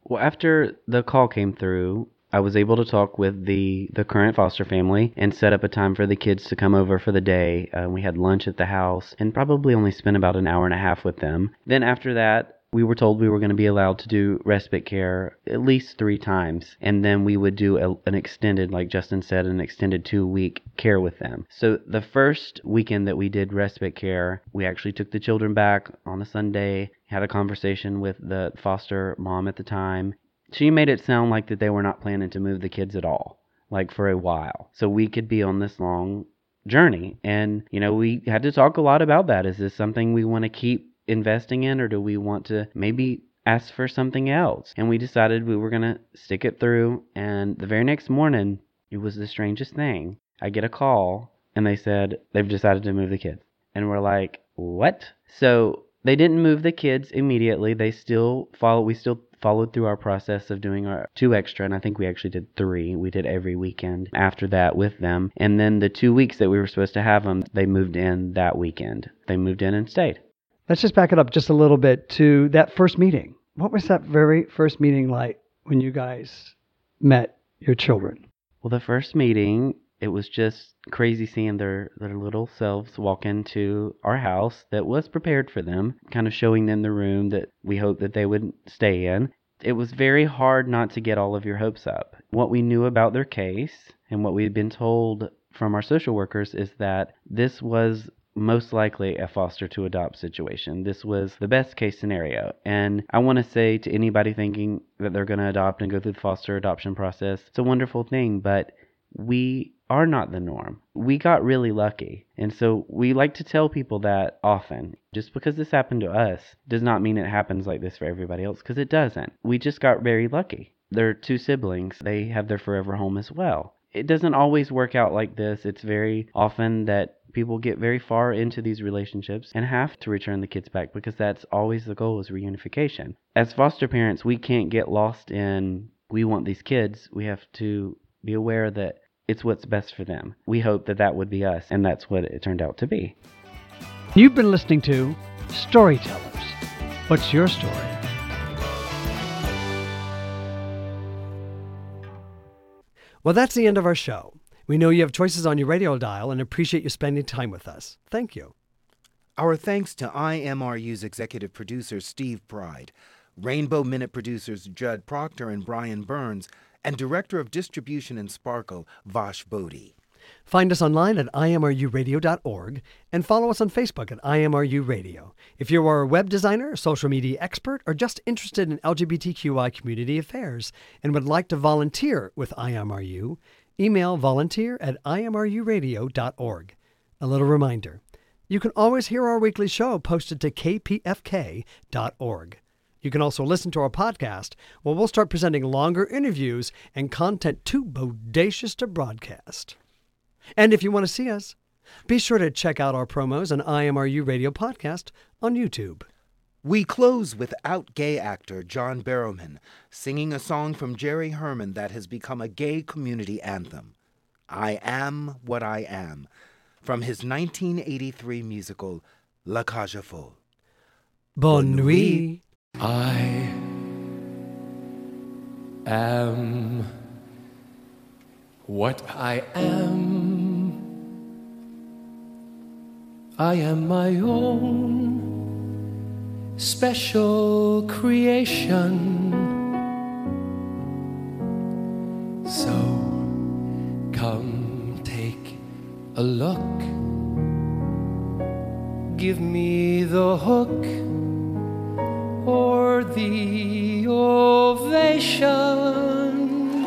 Well, after the call came through, I was able to talk with the, the current foster family and set up a time for the kids to come over for the day. Uh, we had lunch at the house and probably only spent about an hour and a half with them. Then after that, we were told we were going to be allowed to do respite care at least three times. And then we would do a, an extended, like Justin said, an extended two week care with them. So the first weekend that we did respite care, we actually took the children back on a Sunday, had a conversation with the foster mom at the time, she made it sound like that they were not planning to move the kids at all, like for a while. So we could be on this long journey. And, you know, we had to talk a lot about that. Is this something we want to keep investing in, or do we want to maybe ask for something else? And we decided we were going to stick it through. And the very next morning, it was the strangest thing. I get a call, and they said they've decided to move the kids. And we're like, what? So they didn't move the kids immediately. They still follow. We still followed through our process of doing our two extra, and I think we actually did three. We did every weekend after that with them. And then the two weeks that we were supposed to have them, they moved in that weekend. They moved in and stayed. Let's just back it up just a little bit to that first meeting. What was that very first meeting like when you guys met your children? Well, the first meeting, it was just crazy seeing their, their little selves walk into our house that was prepared for them, kind of showing them the room that we hoped that they would stay in. It was very hard not to get all of your hopes up. What we knew about their case and what we had been told from our social workers is that this was most likely a foster to adopt situation. This was the best case scenario. And I want to say to anybody thinking that they're going to adopt and go through the foster adoption process, it's a wonderful thing, but we are not the norm. We got really lucky. And so we like to tell people that often. Just because this happened to us does not mean it happens like this for everybody else, because it doesn't. We just got very lucky. They're two siblings, they have their forever home as well. It doesn't always work out like this. It's very often that people get very far into these relationships and have to return the kids back because that's always the goal is reunification. As foster parents, we can't get lost in we want these kids. We have to be aware that it's what's best for them. We hope that that would be us, and that's what it turned out to be. You've been listening to Storytellers. What's your story? Well, that's the end of our show. We know you have choices on your radio dial and appreciate you spending time with us. Thank you. Our thanks to IMRU's executive producer, Steve Pride, Rainbow Minute producers Judd Proctor and Brian Burns, and Director of Distribution in Sparkle, Vash Bodhi. Find us online at imruradio.org and follow us on Facebook at IMRU Radio. If you are a web designer, social media expert, or just interested in LGBTQI community affairs and would like to volunteer with IMRU, email volunteer at imruradio.org. A little reminder you can always hear our weekly show posted to kpfk.org. You can also listen to our podcast where we'll start presenting longer interviews and content too bodacious to broadcast. And if you want to see us, be sure to check out our promos on IMRU Radio Podcast on YouTube. We close with out gay actor John Barrowman singing a song from Jerry Herman that has become a gay community anthem I Am What I Am from his 1983 musical La Cage aux Folles. Bonne nuit. I am what I am. I am my own special creation. So come take a look. Give me the hook ovation.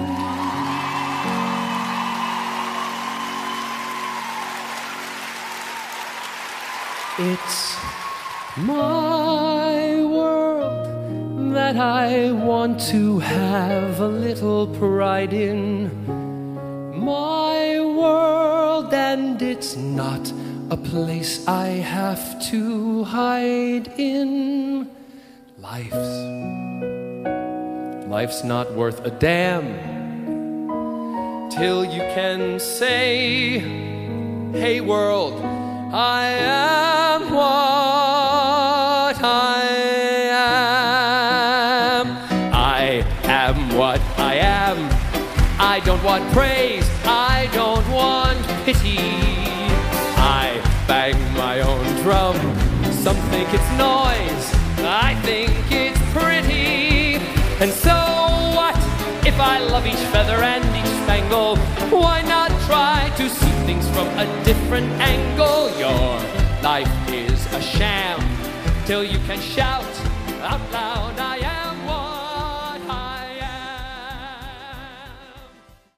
It's my world that I want to have a little pride in. My world, and it's not a place I have to hide in. Life's life's not worth a damn till you can say, "Hey world, I am what I am. I am what I am. I don't want praise. I don't want pity. I bang my own drum. Some think it's noise. I think I love each feather and each spangle? Why not try to see things from a different angle? Your life is a sham till you can shout out loud.